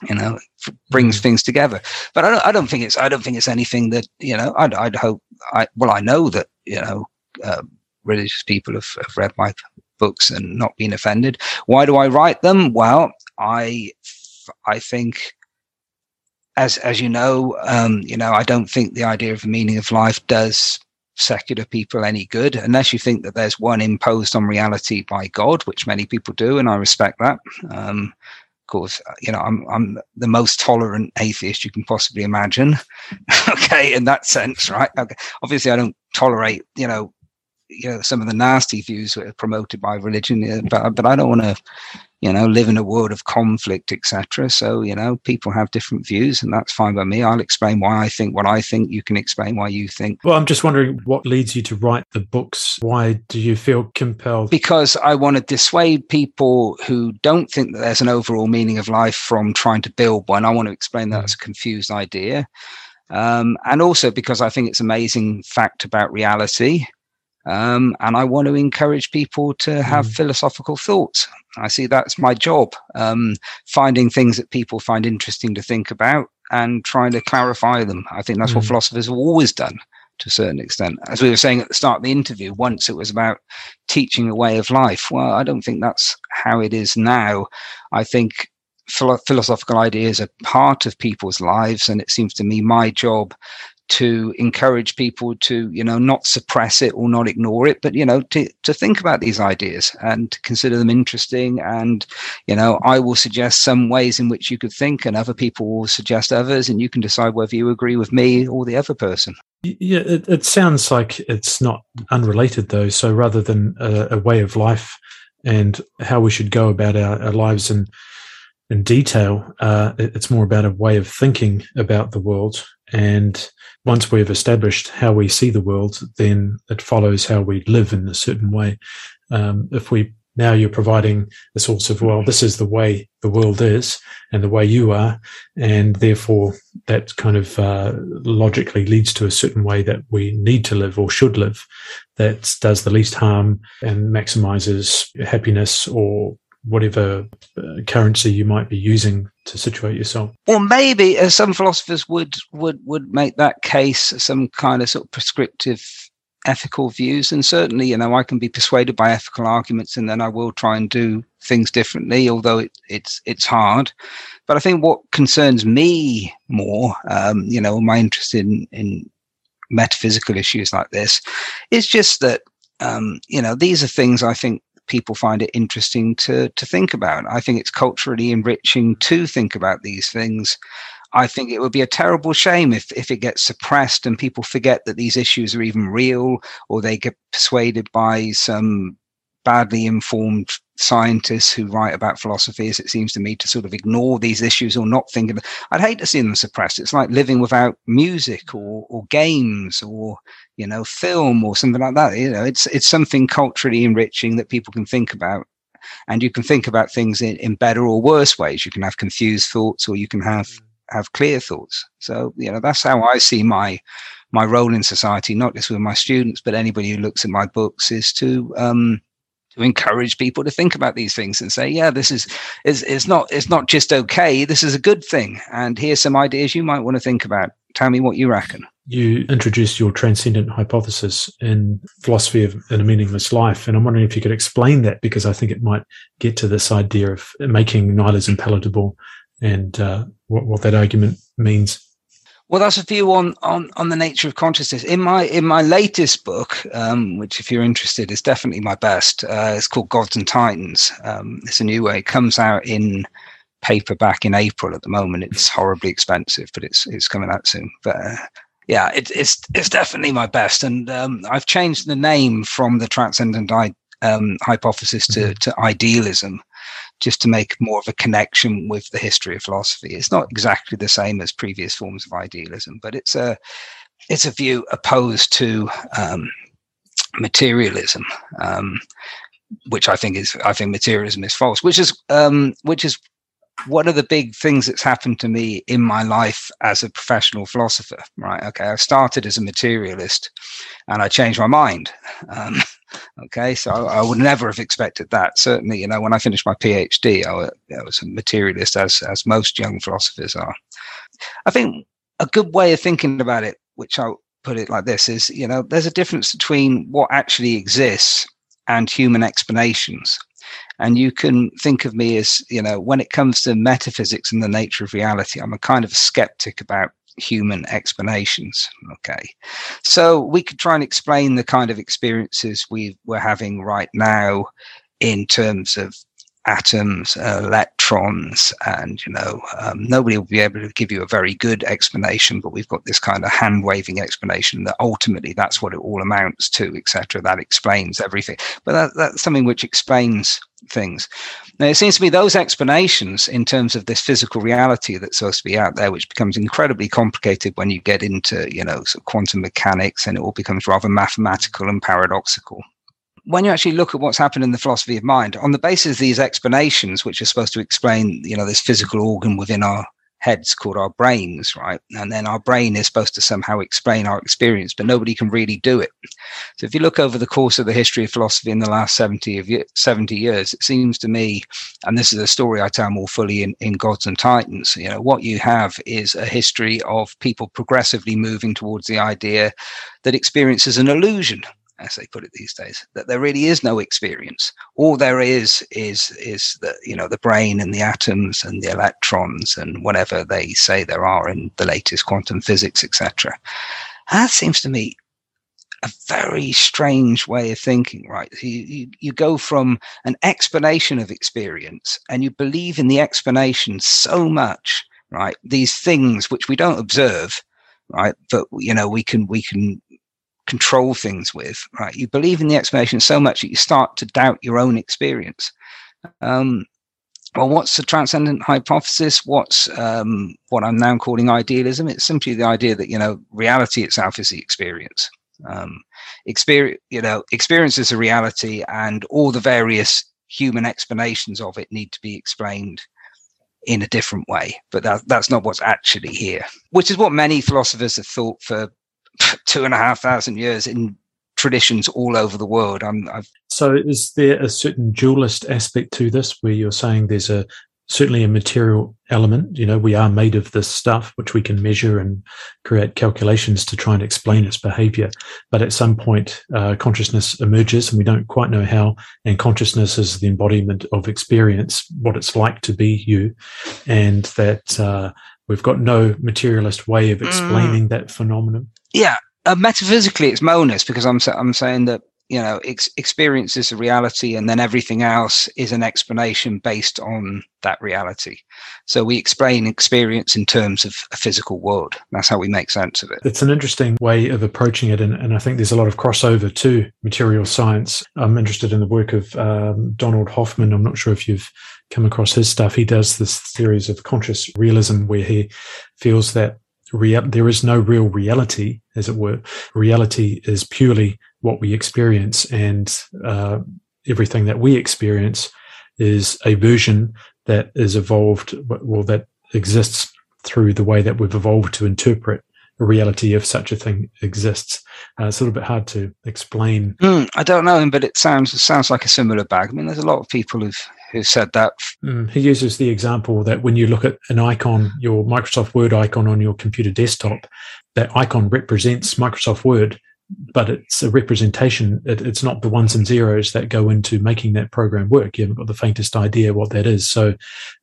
you know brings mm. things together but I don't, I don't think it's i don't think it's anything that you know i'd, I'd hope i well i know that you know uh, religious people have, have read my books and not being offended why do i write them well i i think as as you know um you know i don't think the idea of the meaning of life does secular people any good unless you think that there's one imposed on reality by god which many people do and i respect that um of course, you know, I'm I'm the most tolerant atheist you can possibly imagine. okay, in that sense, right? Okay. Obviously, I don't tolerate, you know, you know, some of the nasty views that are promoted by religion, but but I don't want to, you know, live in a world of conflict, etc. So, you know, people have different views, and that's fine by me. I'll explain why I think what I think. You can explain why you think. Well, I'm just wondering what leads you to write the books. Why do you feel compelled? Because I want to dissuade people who don't think that there's an overall meaning of life from trying to build one. I want to explain that mm. as a confused idea. Um, and also because I think it's amazing fact about reality. Um, and I want to encourage people to have mm. philosophical thoughts. I see that's my job, um, finding things that people find interesting to think about and trying to clarify them. I think that's mm. what philosophers have always done to a certain extent. As we were saying at the start of the interview, once it was about teaching a way of life. Well, I don't think that's how it is now. I think philosophical ideas are part of people's lives, and it seems to me my job to encourage people to you know not suppress it or not ignore it but you know to, to think about these ideas and consider them interesting. And you know i will suggest some ways in which you could think and other people will suggest others and you can decide whether you agree with me or the other person. Yeah it, it sounds like it's not unrelated though. So rather than a, a way of life and how we should go about our, our lives in in detail uh, it's more about a way of thinking about the world and once we've established how we see the world, then it follows how we live in a certain way. Um, if we now you're providing a source of well, this is the way the world is and the way you are, and therefore that kind of uh, logically leads to a certain way that we need to live or should live that does the least harm and maximizes happiness or whatever uh, currency you might be using to situate yourself. Or maybe, as some philosophers would would would make that case, some kind of sort of prescriptive ethical views. And certainly, you know, I can be persuaded by ethical arguments, and then I will try and do things differently, although it, it's it's hard. But I think what concerns me more, um, you know, my interest in in metaphysical issues like this, is just that um, you know these are things I think people find it interesting to to think about. I think it's culturally enriching to think about these things. I think it would be a terrible shame if, if it gets suppressed and people forget that these issues are even real or they get persuaded by some badly informed scientists who write about philosophy, as it seems to me, to sort of ignore these issues or not think of it. I'd hate to see them suppressed. It's like living without music or, or games or, you know, film or something like that. You know, it's, it's something culturally enriching that people can think about. And you can think about things in, in better or worse ways. You can have confused thoughts or you can have, mm. have clear thoughts. So, you know, that's how I see my, my role in society, not just with my students, but anybody who looks at my books is to, um, to encourage people to think about these things and say, yeah, this is, is, is not, it's not just okay. This is a good thing. And here's some ideas you might want to think about. Tell me what you reckon. You introduced your transcendent hypothesis in philosophy of in a meaningless life. And I'm wondering if you could explain that because I think it might get to this idea of making nihilism palatable and uh, what, what that argument means. Well, that's a view on on on the nature of consciousness. In my in my latest book, um, which if you're interested is definitely my best, uh, it's called Gods and Titans. Um, it's a new way. It comes out in paperback in April. At the moment, it's horribly expensive, but it's it's coming out soon. But uh, yeah, it, it's it's definitely my best, and um, I've changed the name from the transcendent I, um, hypothesis to mm-hmm. to idealism just to make more of a connection with the history of philosophy. It's not exactly the same as previous forms of idealism, but it's a it's a view opposed to um, materialism, um, which I think is I think materialism is false, which is um, which is one of the big things that's happened to me in my life as a professional philosopher. Right? Okay, I started as a materialist, and I changed my mind. Um, Okay, so I, I, would never have expected that. Certainly, you know, when I finished my PhD, I, I was a materialist, as as most young philosophers are. I think a good way of thinking about it, which I'll put it like this, is you know, there's a difference between what actually exists and human explanations. And you can think of me as, you know, when it comes to metaphysics and the nature of reality, I'm a kind of a skeptic about human explanations. Okay. So we could try and explain the kind of experiences we we're having right now in terms of atoms, electrons, and you know, um, nobody will be able to give you a very good explanation, but we've got this kind of hand waving explanation that ultimately that's what it all amounts to, etc. That explains everything. But that, that's something which explains things. Now, it seems to me those explanations in terms of this physical reality that's supposed to be out there, which becomes incredibly complicated when you get into, you know, sort of quantum mechanics and it all becomes rather mathematical and paradoxical when you actually look at what's happened in the philosophy of mind, on the basis of these explanations, which are supposed to explain, you know, this physical organ within our heads called our brains, right? And then our brain is supposed to somehow explain our experience, but nobody can really do it. So if you look over the course of the history of philosophy in the last 70 of 70 years, it seems to me, and this is a story I tell more fully in, in Gods and Titans, you know, what you have is a history of people progressively moving towards the idea that experience is an illusion as they put it these days, that there really is no experience. All there is is is the you know the brain and the atoms and the electrons and whatever they say there are in the latest quantum physics, etc. That seems to me a very strange way of thinking, right? You, you, you go from an explanation of experience and you believe in the explanation so much, right? These things which we don't observe, right? But you know, we can we can control things with, right? You believe in the explanation so much that you start to doubt your own experience. Um, well, what's the transcendent hypothesis? What's um, what I'm now calling idealism? It's simply the idea that you know reality itself is the experience. Um, experience, you know, experience is a reality, and all the various human explanations of it need to be explained in a different way. But that, that's not what's actually here, which is what many philosophers have thought for two and a half thousand years in traditions all over the world. I'm, I've so is there a certain dualist aspect to this where you're saying there's a certainly a material element you know we are made of this stuff which we can measure and create calculations to try and explain its behavior but at some point uh, consciousness emerges and we don't quite know how and consciousness is the embodiment of experience what it's like to be you and that uh, we've got no materialist way of mm. explaining mm. that phenomenon yeah, uh, metaphysically, it's monist because I'm I'm saying that you know ex- experience is a reality and then everything else is an explanation based on that reality. So we explain experience in terms of a physical world. That's how we make sense of it. It's an interesting way of approaching it and, and i think there's a lot of crossover to material science. I'm interested in the work of um, donald hoffman. I'm not sure if you've come across his stuff. He does this series of conscious realism where he feels that Real, there is no real reality, as it were. Reality is purely what we experience, and uh, everything that we experience is a version that is evolved, well, that exists through the way that we've evolved to interpret reality if such a thing exists. Uh, it's a little bit hard to explain. Mm, I don't know but it sounds it sounds like a similar bag. I mean, there's a lot of people who've who said that. Mm, he uses the example that when you look at an icon, your Microsoft Word icon on your computer desktop, that icon represents Microsoft Word, but it's a representation. It, it's not the ones and zeros that go into making that program work. You haven't got the faintest idea what that is. So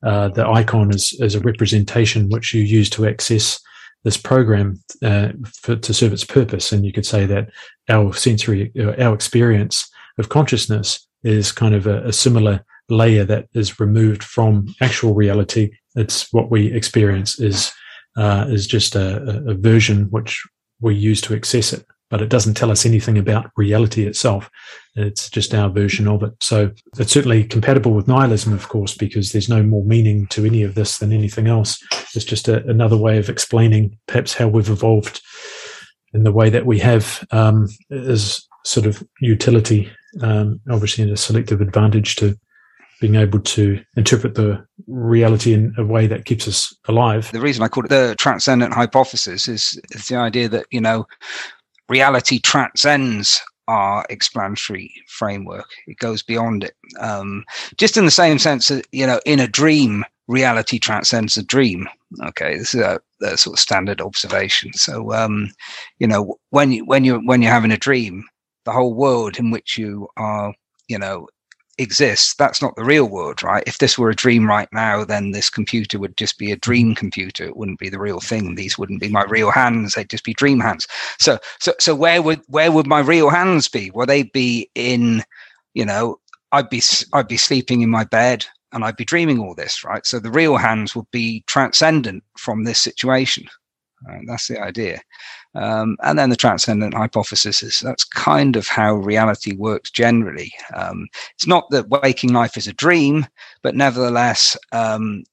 uh, the icon is, is a representation which you use to access this program uh, for, to serve its purpose. And you could say that our sensory, uh, our experience of consciousness is kind of a, a similar layer that is removed from actual reality. It's what we experience is uh, is just a, a version which we use to access it but it doesn't tell us anything about reality itself. It's just our version of it. So it's certainly compatible with nihilism, of course, because there's no more meaning to any of this than anything else. It's just a, another way of explaining perhaps how we've evolved in the way that we have um, as sort of utility, um, obviously, in a selective advantage to being able to interpret the reality in a way that keeps us alive. The reason I call it the transcendent hypothesis is, is the idea that, you know, reality transcends our explanatory framework. It goes beyond it. Um, just in the same sense that, you know, in a dream, reality transcends the dream. Okay, this is a, a sort of standard observation. So, um, you know, when you when you when you're having a dream, the whole world in which you are, you know, exists, that's not the real world, right? If this were a dream right now, then this computer would just be a dream computer. It wouldn't be the real thing. These wouldn't be my real hands. They'd just be dream hands. So, so, so where would where would my real hands be? Well, they'd be in, you know, I'd be I'd be sleeping in my bed and I'd be dreaming all this, right? So the real hands would be transcendent from this situation. Right? That's the idea. Um, and then the transcendent hypothesis is that's kind of how reality works generally. Um, it's not that waking life is a dream, but nevertheless, um,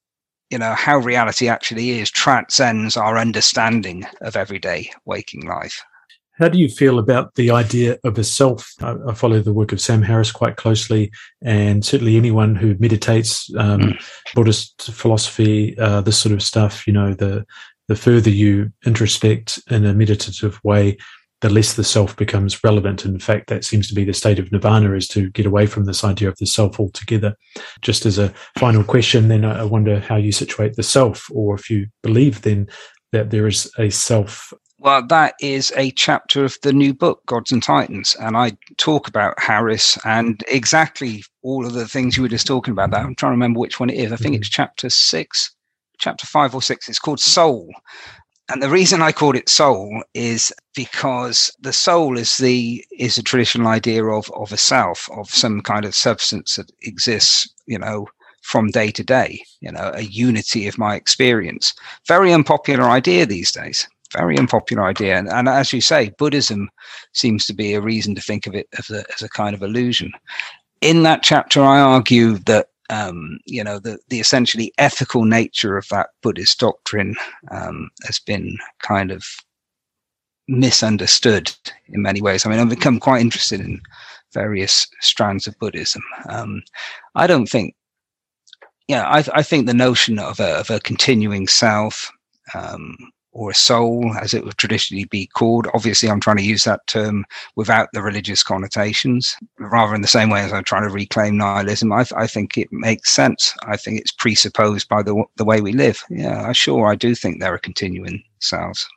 you know, how reality actually is transcends our understanding of everyday waking life. How do you feel about the idea of a self? I, I, follow the work of Sam Harris quite closely, and certainly anyone who meditates, um, mm. Buddhist philosophy, uh, this sort of stuff, you know, the the further you introspect in a meditative way, the less the self becomes relevant. And in fact, that seems to be the state of nirvana is to get away from this idea of the self altogether. Just as a final question, then I wonder how you situate the self, or if you believe then that there is a self. Well, that is a chapter of the new book, Gods and Titans. And I talk about Harris and exactly all of the things you were just talking about. That I'm trying to remember which one it is. I think mm-hmm. it's chapter six chapter five or six. It's called Soul. And the reason I called it soul is because the soul is the is a traditional idea of of a self, of some kind of substance that exists, you know, from day to day, you know, a unity of my experience. Very unpopular idea these days. Very unpopular idea. And, and as you say, Buddhism seems to be a reason to think of it as a, as a kind of illusion. In that chapter, I argue that um, you know, the, the essentially ethical nature of that Buddhist doctrine um, has been kind of misunderstood in many ways. I mean, I've become quite interested in various strands of Buddhism. Um, I don't think, yeah, I, I think the notion of a, of a continuing self, um, or a soul, as it would traditionally be called. Obviously, I'm trying to use that term without the religious connotations, rather in the same way as I'm trying to reclaim nihilism. I, I think it makes sense. I think it's presupposed by the the way we live. Yeah, sure I do think there are continuing selves.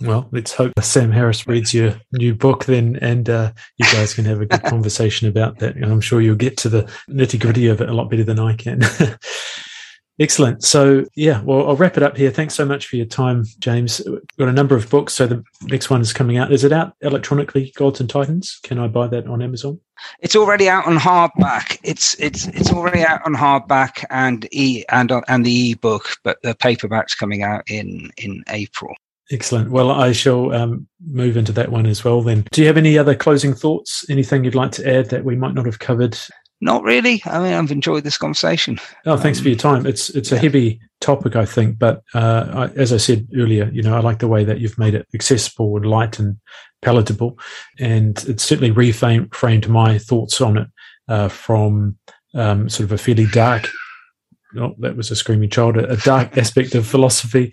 Well, let's hope Sam Harris reads your new book then, and uh, you guys can have a good conversation about that. And I'm sure you'll get to the nitty gritty of it a lot better than I can. Excellent. So, yeah, well, I'll wrap it up here. Thanks so much for your time, James. We've got a number of books. So, the next one is coming out. Is it out electronically, Gods and Titans? Can I buy that on Amazon? It's already out on hardback. It's it's it's already out on hardback and e and on and the ebook, but the paperback's coming out in in April. Excellent. Well, I shall um, move into that one as well. Then, do you have any other closing thoughts? Anything you'd like to add that we might not have covered not really. I mean, I've enjoyed this conversation. Oh, thanks um, for your time. It's it's a heavy topic, I think, but uh, I, as I said earlier, you know, I like the way that you've made it accessible and light and palatable, and it's certainly reframed my thoughts on it uh, from um, sort of a fairly dark. Oh, that was a screaming child. A, dark aspect of philosophy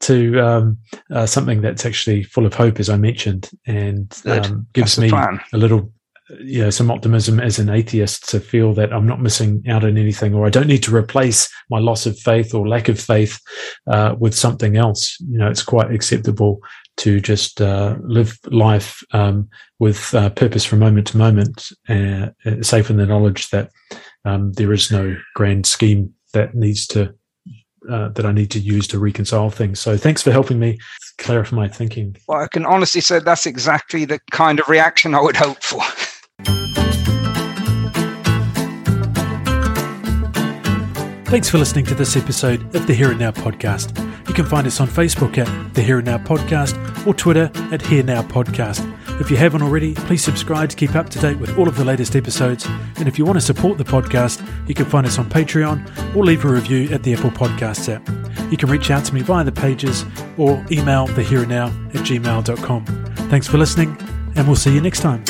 to um, uh, something that's actually full of hope, as I mentioned, and um, gives me plan. a little you know some optimism as an atheist to feel that I'm not missing out on anything, or I don't need to replace my loss of faith or lack of faith uh, with something else. You know, it's quite acceptable to just uh, live life um, with uh, purpose from moment to moment, uh, safe in the knowledge that um, there is no grand scheme that needs to uh, that I need to use to reconcile things. So thanks for helping me clarify my thinking. Well, I can honestly say that's exactly the kind of reaction I would hope for. Thanks for listening to this episode of the Here and Now podcast. You can find us on Facebook at the Here and Now podcast or Twitter at Here Now podcast. If you haven't already, please subscribe to keep up to date with all of the latest episodes. And if you want to support the podcast, you can find us on Patreon or leave a review at the Apple Podcasts app. You can reach out to me via the pages or email the here and now at gmail.com. Thanks for listening, and we'll see you next time.